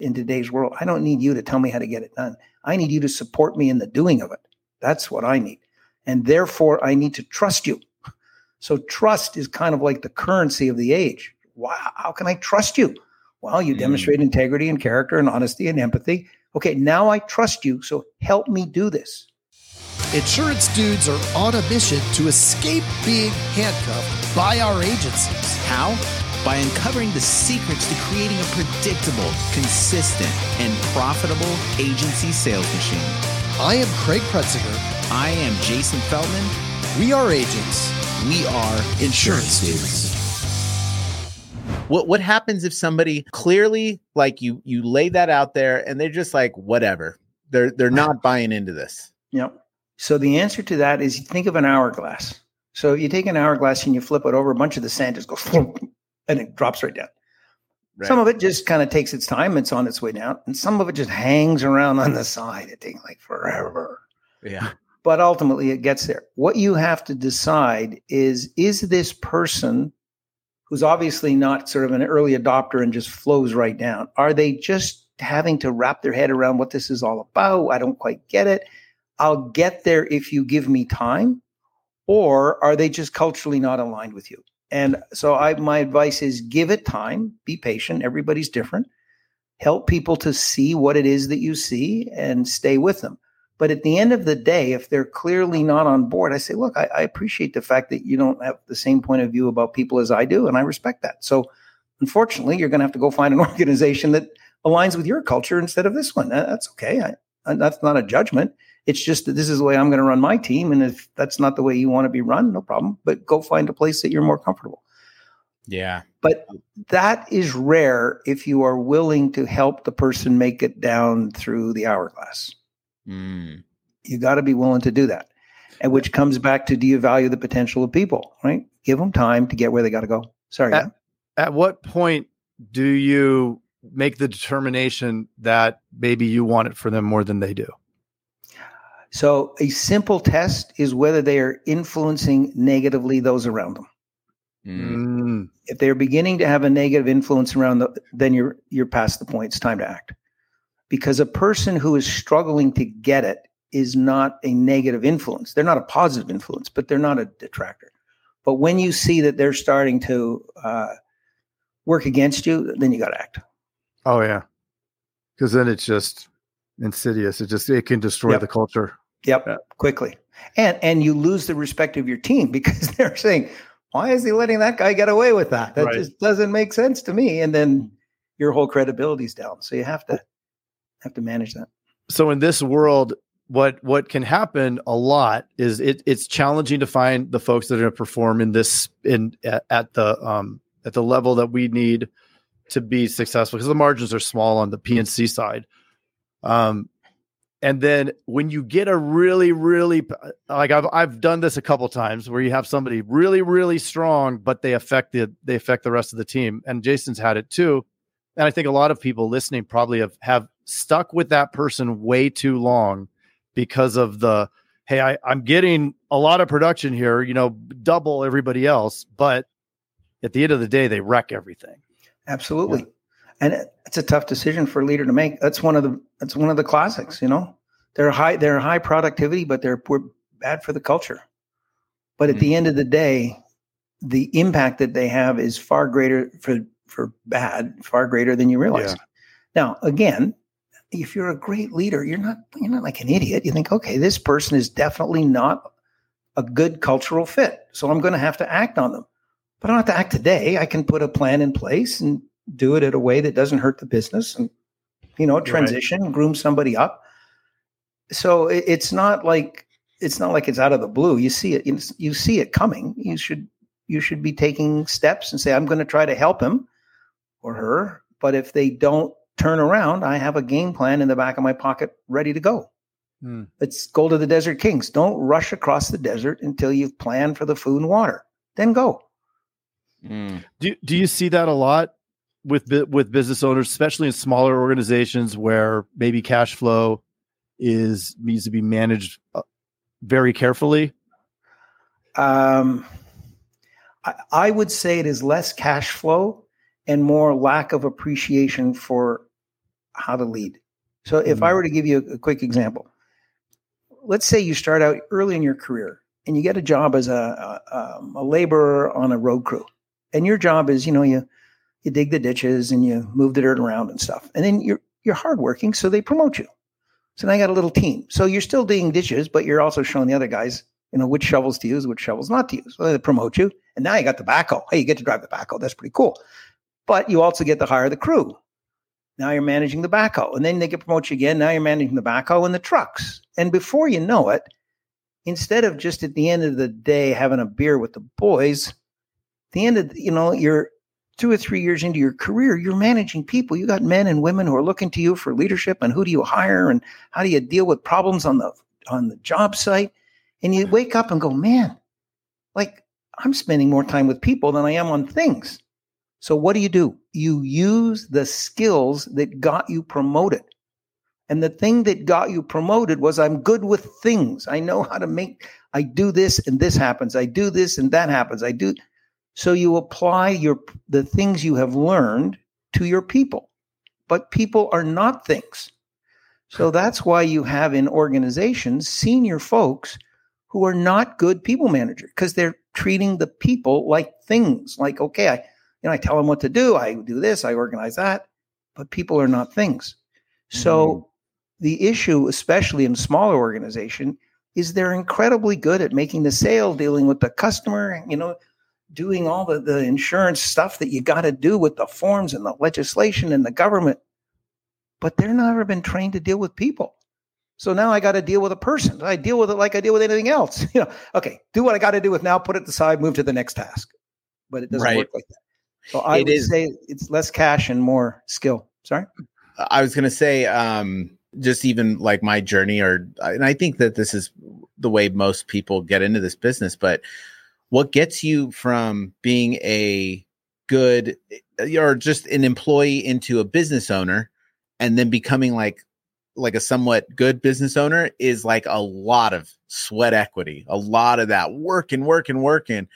in today's world. I don't need you to tell me how to get it done. I need you to support me in the doing of it. That's what I need. And therefore, I need to trust you. So, trust is kind of like the currency of the age. Wow, how can I trust you? Well, you mm. demonstrate integrity and character and honesty and empathy. Okay, now I trust you. So, help me do this. Insurance dudes are on a mission to escape being handcuffed by our agencies. How? By uncovering the secrets to creating a predictable, consistent, and profitable agency sales machine. I am Craig Pretzinger. I am Jason Feldman. We are agents. We are insurance dudes. What what happens if somebody clearly like you you lay that out there and they're just like whatever. They're they're not buying into this. Yep. So the answer to that is think of an hourglass. So you take an hourglass and you flip it over, a bunch of the sand just goes and it drops right down. Right. Some of it just kind of takes its time, it's on its way down, and some of it just hangs around on the side. It takes like forever. Yeah. But ultimately it gets there. What you have to decide is is this person who's obviously not sort of an early adopter and just flows right down, are they just having to wrap their head around what this is all about? I don't quite get it. I'll get there if you give me time? Or are they just culturally not aligned with you? And so I my advice is give it time, be patient, everybody's different. Help people to see what it is that you see and stay with them. But at the end of the day, if they're clearly not on board, I say, look, I, I appreciate the fact that you don't have the same point of view about people as I do, and I respect that. So unfortunately, you're going to have to go find an organization that aligns with your culture instead of this one. That's okay. I, that's not a judgment. It's just that this is the way I'm going to run my team. And if that's not the way you want to be run, no problem. But go find a place that you're more comfortable. Yeah. But that is rare if you are willing to help the person make it down through the hourglass. Mm. You got to be willing to do that. And which comes back to do you value the potential of people, right? Give them time to get where they got to go. Sorry. At, at what point do you make the determination that maybe you want it for them more than they do? So, a simple test is whether they are influencing negatively those around them. Mm. If they're beginning to have a negative influence around them, then you're you're past the point. It's time to act. Because a person who is struggling to get it is not a negative influence. They're not a positive influence, but they're not a detractor. But when you see that they're starting to uh, work against you, then you got to act. Oh yeah, because then it's just insidious. It just it can destroy yep. the culture. Yep, yeah. quickly, and and you lose the respect of your team because they're saying, "Why is he letting that guy get away with that? That right. just doesn't make sense to me." And then your whole credibility's down. So you have to have to manage that. So in this world, what what can happen a lot is it it's challenging to find the folks that are going to perform in this in at, at the um at the level that we need to be successful because the margins are small on the P&C side. Um, and then when you get a really, really like I've I've done this a couple times where you have somebody really, really strong, but they affect the they affect the rest of the team. And Jason's had it too. And I think a lot of people listening probably have have stuck with that person way too long because of the hey, I, I'm getting a lot of production here, you know, double everybody else, but at the end of the day, they wreck everything. Absolutely. Yeah and it's a tough decision for a leader to make. That's one of the that's one of the classics. You know, they're high they're high productivity, but they're bad for the culture. But at mm-hmm. the end of the day, the impact that they have is far greater for for bad, far greater than you realize. Yeah. Now, again, if you're a great leader, you're not you're not like an idiot. You think, okay, this person is definitely not a good cultural fit, so I'm going to have to act on them. But I don't have to act today. I can put a plan in place and do it in a way that doesn't hurt the business and you know transition right. groom somebody up. So it, it's not like it's not like it's out of the blue. You see it you, you see it coming. You should you should be taking steps and say i'm going to try to help him or her but if they don't turn around i have a game plan in the back of my pocket ready to go. Hmm. it's gold of the desert kings. Don't rush across the desert until you've planned for the food and water. Then go. Mm. do, do you see that a lot with with business owners, especially in smaller organizations where maybe cash flow is needs to be managed uh, very carefully? Um, I, I would say it is less cash flow and more lack of appreciation for how to lead. So if I were to give you a, a quick example, let's say you start out early in your career and you get a job as a, a, um, a laborer on a road crew, and your job is, you know, you you dig the ditches and you move the dirt around and stuff, and then you're you're hardworking, so they promote you. So now I got a little team. So you're still digging ditches, but you're also showing the other guys, you know, which shovels to use, which shovels not to use. So they promote you, and now you got the backhoe. Hey, you get to drive the backhoe. That's pretty cool. But you also get to hire the crew. Now you're managing the backhoe, and then they get promote you again. Now you're managing the backhoe and the trucks. And before you know it, instead of just at the end of the day having a beer with the boys, the end of you know you're two or three years into your career, you're managing people. You got men and women who are looking to you for leadership, and who do you hire, and how do you deal with problems on the on the job site? And you wake up and go, man, like I'm spending more time with people than I am on things. So what do you do? You use the skills that got you promoted. And the thing that got you promoted was I'm good with things. I know how to make I do this and this happens. I do this and that happens. I do so you apply your the things you have learned to your people. But people are not things. So that's why you have in organizations senior folks who are not good people managers because they're treating the people like things. Like, okay, I you know, I tell them what to do. I do this, I organize that, but people are not things. So mm. the issue, especially in smaller organization, is they're incredibly good at making the sale, dealing with the customer, you know, doing all the, the insurance stuff that you got to do with the forms and the legislation and the government. But they're never been trained to deal with people. So now I got to deal with a person. I deal with it like I deal with anything else. You know, okay, do what I got to do with now, put it aside, move to the next task. But it doesn't right. work like that. So I it would is, say it's less cash and more skill. Sorry. I was going to say, um, just even like my journey, or and I think that this is the way most people get into this business. But what gets you from being a good eh, or just an employee into a business owner, and then becoming like like a somewhat good business owner is like a lot of sweat equity, a lot of that working, working, working. And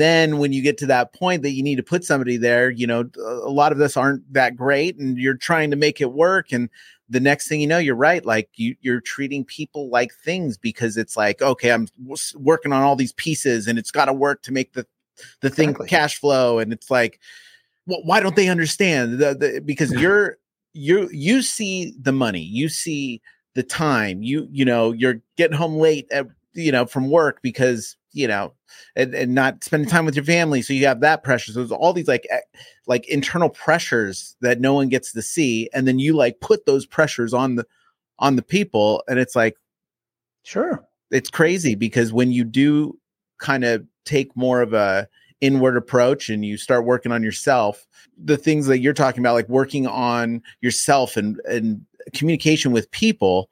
then when you get to that point that you need to put somebody there, you know, a lot of us aren't that great and you're trying to make it work. And the next thing you know, you're right. Like you, you're treating people like things because it's like, okay, I'm working on all these pieces and it's got to work to make the, the thing exactly. cash flow. And it's like, well, why don't they understand the, the because you're, you, you see the money, you see the time, you, you know, you're getting home late at, you know, from work because you know, and, and not spending time with your family. So you have that pressure. So there's all these like like internal pressures that no one gets to see, and then you like put those pressures on the on the people, and it's like, sure, it's crazy because when you do kind of take more of a inward approach and you start working on yourself the things that you're talking about like working on yourself and and communication with people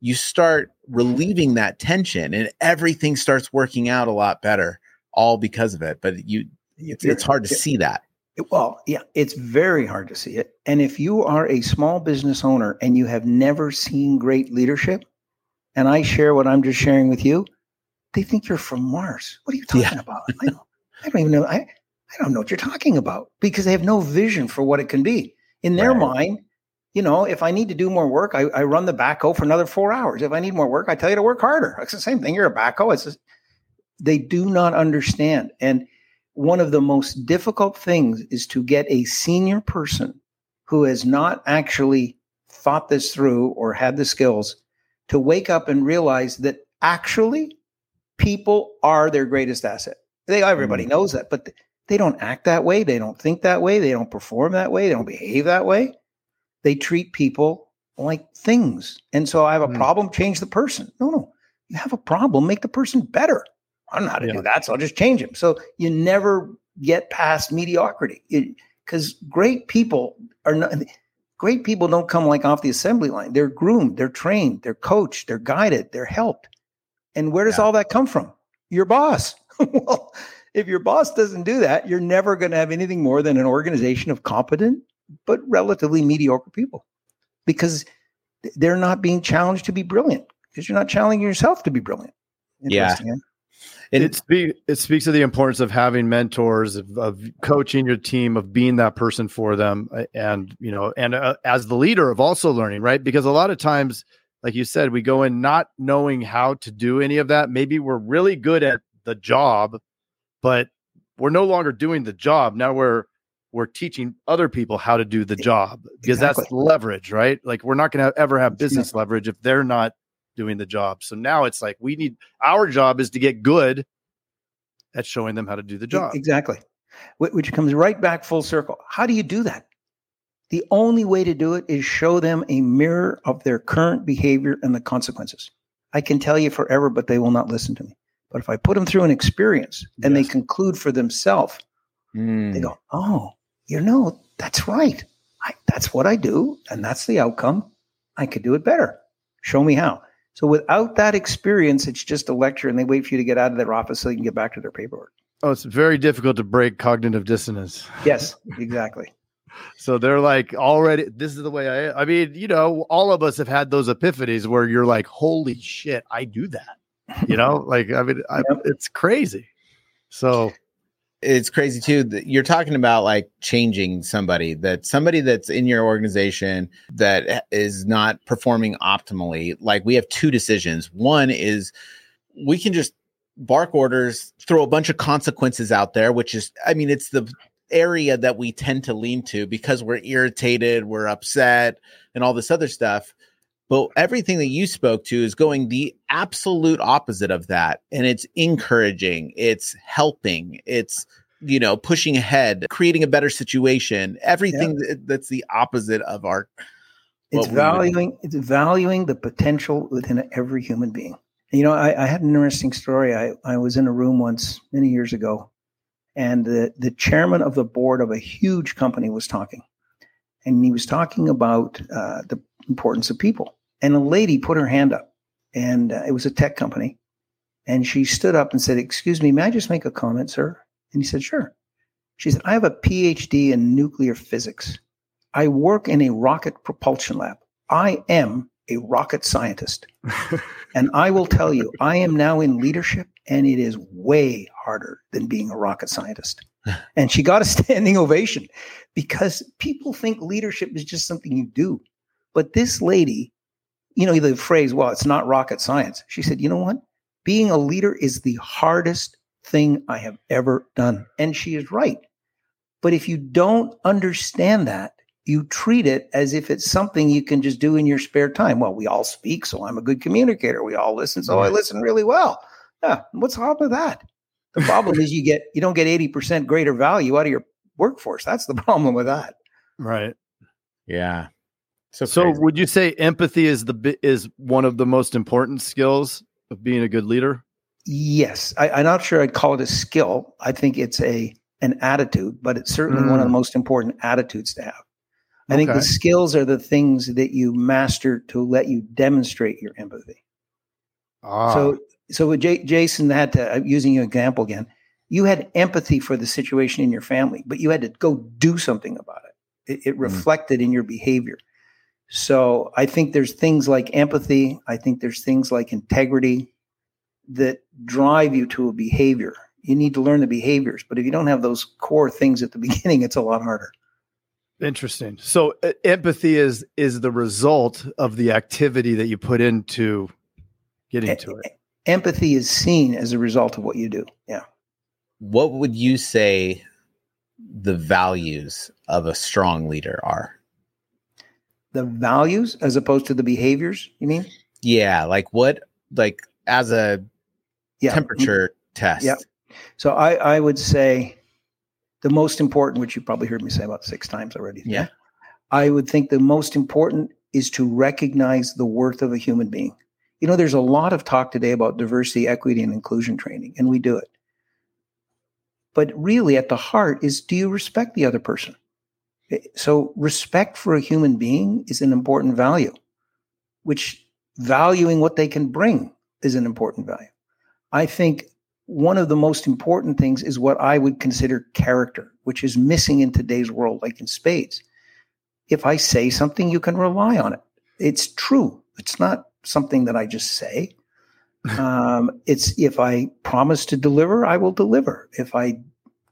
you start relieving that tension and everything starts working out a lot better all because of it but you it's, it's hard to see that well yeah it's very hard to see it and if you are a small business owner and you have never seen great leadership and i share what i'm just sharing with you they think you're from mars what are you talking yeah. about I don't, I don't even know I, I don't know what you're talking about because they have no vision for what it can be in their right. mind you know, if I need to do more work, I, I, run the backhoe for another four hours. If I need more work, I tell you to work harder. It's the same thing. You're a backhoe. It's just, they do not understand. And one of the most difficult things is to get a senior person who has not actually thought this through or had the skills to wake up and realize that actually people are their greatest asset. They everybody mm. knows that, but they don't act that way. They don't think that way. They don't perform that way. They don't behave that way they treat people like things. And so I have a mm. problem, change the person. No, no. You have a problem, make the person better. I don't know how to yeah. do that, so I'll just change him. So you never get past mediocrity because great people are not. Great people don't come like off the assembly line. They're groomed, they're trained, they're coached, they're guided, they're helped. And where does yeah. all that come from? Your boss. well, if your boss doesn't do that, you're never going to have anything more than an organization of competent, but relatively mediocre people because they're not being challenged to be brilliant because you're not challenging yourself to be brilliant. Yeah. And it, spe- it speaks to the importance of having mentors, of, of coaching your team, of being that person for them, and you know, and uh, as the leader of also learning, right? Because a lot of times, like you said, we go in not knowing how to do any of that. Maybe we're really good at the job, but we're no longer doing the job. Now we're we're teaching other people how to do the job because Exactly. that's leverage, right? Like we're not going to ever have business leverage if they're not doing the job. So now it's like we need our job is to get good at showing them how to do the job. Exactly. Which comes right back full circle. How do you do that? The only way to do it is show them a mirror of their current behavior and the consequences. I can tell you forever, but they will not listen to me. But if I put them through an experience and Yes. they conclude for themselves, Mm. they go, "Oh, you know, that's right. I, that's what I do, and that's the outcome. I could do it better. Show me how." So without that experience, it's just a lecture, and they wait for you to get out of their office so they can get back to their paperwork. Oh, it's very difficult to break cognitive dissonance. Yes, exactly. So they're like already this is the way I I mean, you know, all of us have had those epiphanies where you're like, "Holy shit, I do that." You know, like I mean, I, Yep. it's crazy. So, it's crazy too that you're talking about like changing somebody that somebody that's in your organization that is not performing optimally like we have two decisions. One is we can just bark orders throw a bunch of consequences out there which is i mean it's the area that we tend to lean to because we're irritated we're upset and all this other stuff but everything that you spoke to is going the absolute opposite of that. And it's encouraging, it's helping, it's, you know, pushing ahead, creating a better situation, everything that, that's the opposite of our. It's what we would- valuing it's valuing the potential within every human being. You know, I, I had an interesting story. I, I was in a room once many years ago, and the, the chairman of the board of a huge company was talking. And he was talking about uh, the importance of people. And a lady put her hand up, and uh, it was a tech company. And she stood up and said, Excuse me, may I just make a comment, sir? And he said, Sure. She said, I have a PhD in nuclear physics. I work in a rocket propulsion lab. I am a rocket scientist. and I will tell you, I am now in leadership, and it is way harder than being a rocket scientist. and she got a standing ovation because people think leadership is just something you do. But this lady, you know, the phrase, well, it's not rocket science. She said, you know what? Being a leader is the hardest thing I have ever done. And she is right. But if you don't understand that, you treat it as if it's something you can just do in your spare time. Well, we all speak, so I'm a good communicator. We all listen, so I listen really well. Yeah, what's wrong with that? The problem is you get you don't get 80% greater value out of your workforce. That's the problem with that. right. Yeah. So, So, crazy. would you say empathy is the is one of the most important skills of being a good leader? Yes, I, I'm not sure I'd call it a skill. I think it's a an attitude, but it's certainly one of the most important attitudes to have. I think the skills are the things that you master to let you demonstrate your empathy. Ah, So, so with J- Jason had to I'm using your example again. You had empathy for the situation in your family, but you had to go do something about it. It, it reflected in your behavior. So I think there's things like empathy. I think there's things like integrity that drive you to a behavior. You need to learn the behaviors, but if you don't have those core things at the beginning, it's a lot harder. interesting. So, uh, empathy is is the result of the activity that you put into getting to it. Empathy is seen as a result of what you do. Yeah. what would you say the values of a strong leader are? The values as opposed to the behaviors, you mean? Yeah. Like what, like as a Yeah. temperature test. Yeah. So I, I would say the most important, which you probably heard me say about six times already. Yeah. I would think the most important is to recognize the worth of a human being. You know, there's a lot of talk today about diversity, equity, and inclusion training, and we do it. But really, at the heart is do you respect the other person? So, respect for a human being is an important value, which valuing what they can bring is an important value. I think one of the most important things is what I would consider character, which is missing in today's world, like in spades. If I say something, you can rely on it. It's true. It's not something that I just say. um, it's if I promise to deliver, I will deliver. If I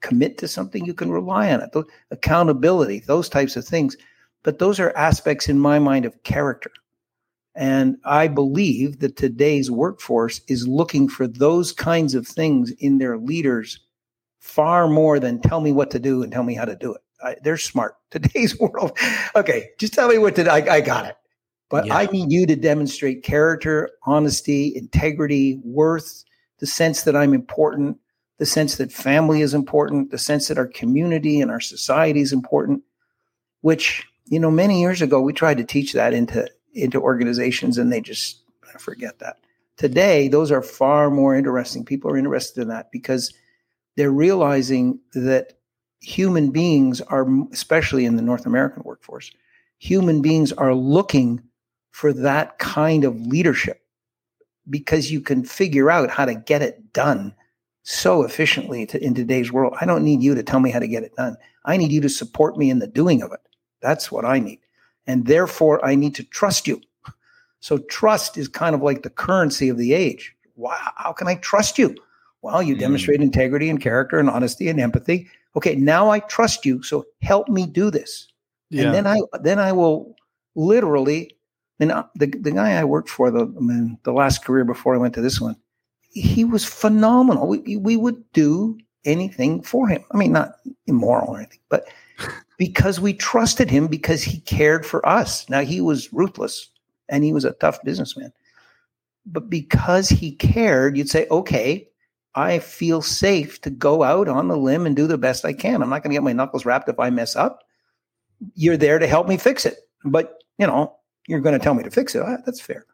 commit to something, you can rely on it. Accountability, those types of things. But those are aspects in my mind of character. And I believe that today's workforce is looking for those kinds of things in their leaders far more than tell me what to do and tell me how to do it. I, they're smart. Today's world. Okay, just tell me what to do. I, I got it. But yeah. I need you to demonstrate character, honesty, integrity, worth, the sense that I'm important, the sense that family is important, the sense that our community and our society is important, which, you know, many years ago we tried to teach that into into organizations and they just forget that. Today, those are far more interesting. People are interested in that because they're realizing that human beings are, especially in the North American workforce, human beings are looking for that kind of leadership because you can figure out how to get it done so efficiently to, in today's world. I don't need you to tell me how to get it done. I need you to support me in the doing of it. That's what I need. And therefore, I need to trust you. So, trust is kind of like the currency of the age. Wow, how can I trust you? Well, you mm. demonstrate integrity and character and honesty and empathy. Okay, now I trust you. So help me do this. Yeah. And then I then I will literally and the the guy I worked for the I mean, the last career before I went to this one, he was phenomenal. We we would do anything for him. I mean, not immoral or anything, but because we trusted him because he cared for us. Now he was ruthless and he was a tough businessman. But because he cared, you'd say, okay, I feel safe to go out on the limb and do the best I can. I'm not going to get my knuckles rapped if I mess up. You're there to help me fix it. But, you know, you're going to tell me to fix it. Ah, that's fair.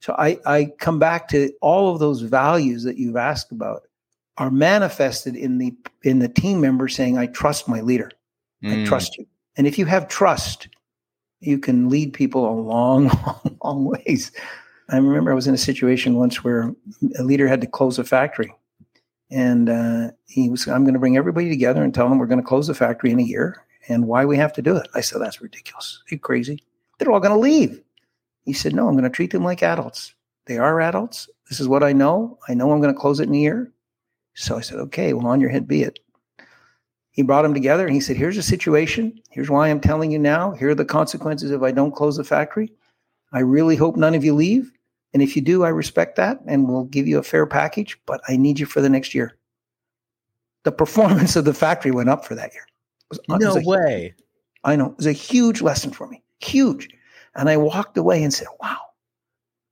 So I, I come back to all of those values that you've asked about are manifested in the in the team member saying, I trust my leader. Mm. I trust you. And if you have trust, you can lead people a long, long, long ways. I remember I was in a situation once where a leader had to close a factory and uh, he was, I'm going to bring everybody together and tell them we're going to close the factory in a year and why we have to do it. I said, that's ridiculous. Are you crazy? They're all going to leave. He said, no, I'm going to treat them like adults. They are adults. This is what I know. I know I'm going to close it in a year. So I said, okay, well, on your head be it. He brought them together and he said, here's the situation. Here's why I'm telling you now. Here are the consequences if I don't close the factory. I really hope none of you leave. And if you do, I respect that and we'll give you a fair package, but I need you for the next year. The performance of the factory went up for that year. Was, no was way. I know. It was a huge lesson for me. Huge. And I walked away and said, wow,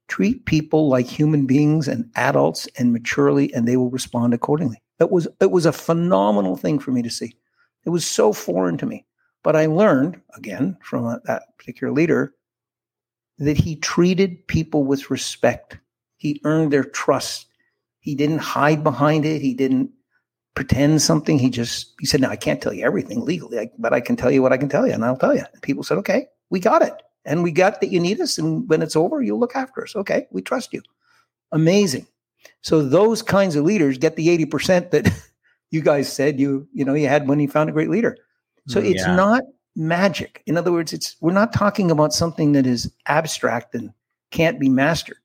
treat people like human beings and adults and maturely, and they will respond accordingly. It was it was a phenomenal thing for me to see. It was so foreign to me. But I learned again from a, that particular leader that he treated people with respect. He earned their trust. He didn't hide behind it. He didn't pretend something. He just he said, "No, I can't tell you everything legally, but I can tell you what I can tell you, and I'll tell you." And people said, "Okay, we got it, and we got that you need us, and when it's over, you'll look after us. Okay, we trust you." Amazing. So those kinds of leaders get the eighty percent that you guys said you you know you had when you found a great leader. So mm, it's not magic. In other words, it's we're not talking about something that is abstract and can't be mastered.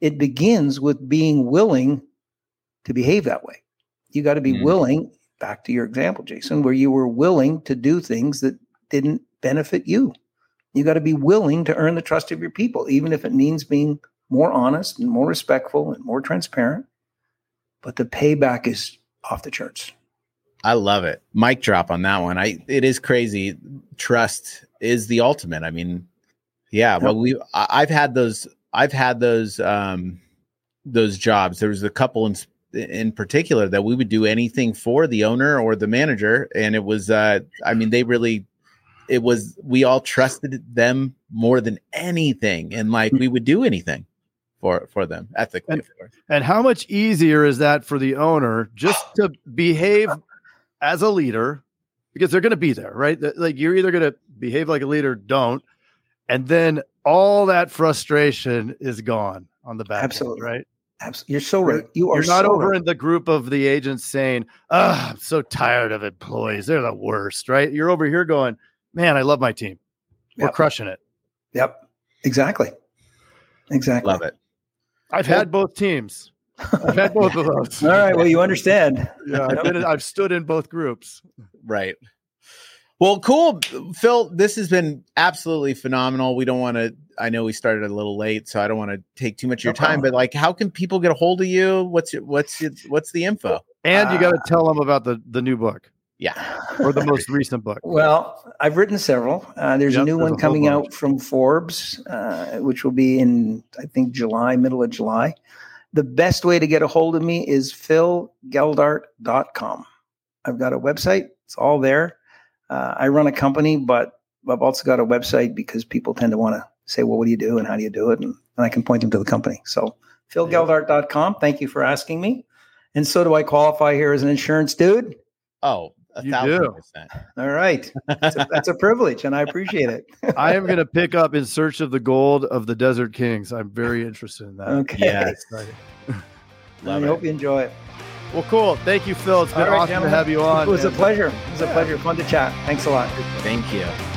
It begins with being willing to behave that way. You got to be mm-hmm. willing, back to your example, Jason, where you were willing to do things that didn't benefit you. You got to be willing to earn the trust of your people, even if it means being more honest and more respectful and more transparent. But the payback is off the charts. I love it. Mic drop on that one. I it is crazy. Trust is the ultimate. I mean, yeah. Well, we I've had those. I've had those um those jobs. There was a couple in in particular that we would do anything for the owner or the manager, and it was. uh I mean, they really. It was we all trusted them more than anything, and like we would do anything for for them ethically. And, and how much easier is that for the owner just to behave as a leader because they're going to be there, right? Like you're either going to behave like a leader, don't, and then all that frustration is gone on the back. Absolutely, end, right? Absolutely, you're so right. You are you're not so over right. in the group of the agents saying, "Ah, I'm so tired of employees; they're the worst." Right? You're over here going, "Man, I love my team. We're yep. crushing it." Yep, exactly, exactly. Love it. I've had both teams. I've had both of those. All right. Well, you understand. Yeah, I've, been I've stood in both groups. Right. Well, cool, Phil. This has been absolutely phenomenal. We don't want to. I know we started a little late, so I don't want to take too much of your No time. problem. But like, how can people get a hold of you? What's your, what's your, what's the info? And you uh, got to tell them about the the new book Yeah. or the most recent book. Well, I've written several. Uh, there's Yep, a new there's one whole coming bunch. out from Forbes, uh, which will be in, I think, July, middle of July. The best way to get a hold of me is philgeldart.com. I've got a website, it's all there. Uh, I run a company, but I've also got a website because people tend to want to say, well, what do you do and how do you do it? And, and I can point them to the company. So, philgeldart.com. Thank you for asking me. And so, do I qualify here as an insurance dude? Oh, a You thousand do. percent. All right. That's a, that's a privilege, and I appreciate it. I am going to pick up In Search of the Gold of the Desert Kings. I'm very interested in that. Okay. Yes. Excited. I Love hope you enjoy it. Well, cool. Thank you, Phil. It's been All right, awesome gentlemen. to have you on. It was a pleasure. It was a pleasure. Fun to chat. Thanks a lot. Thank you.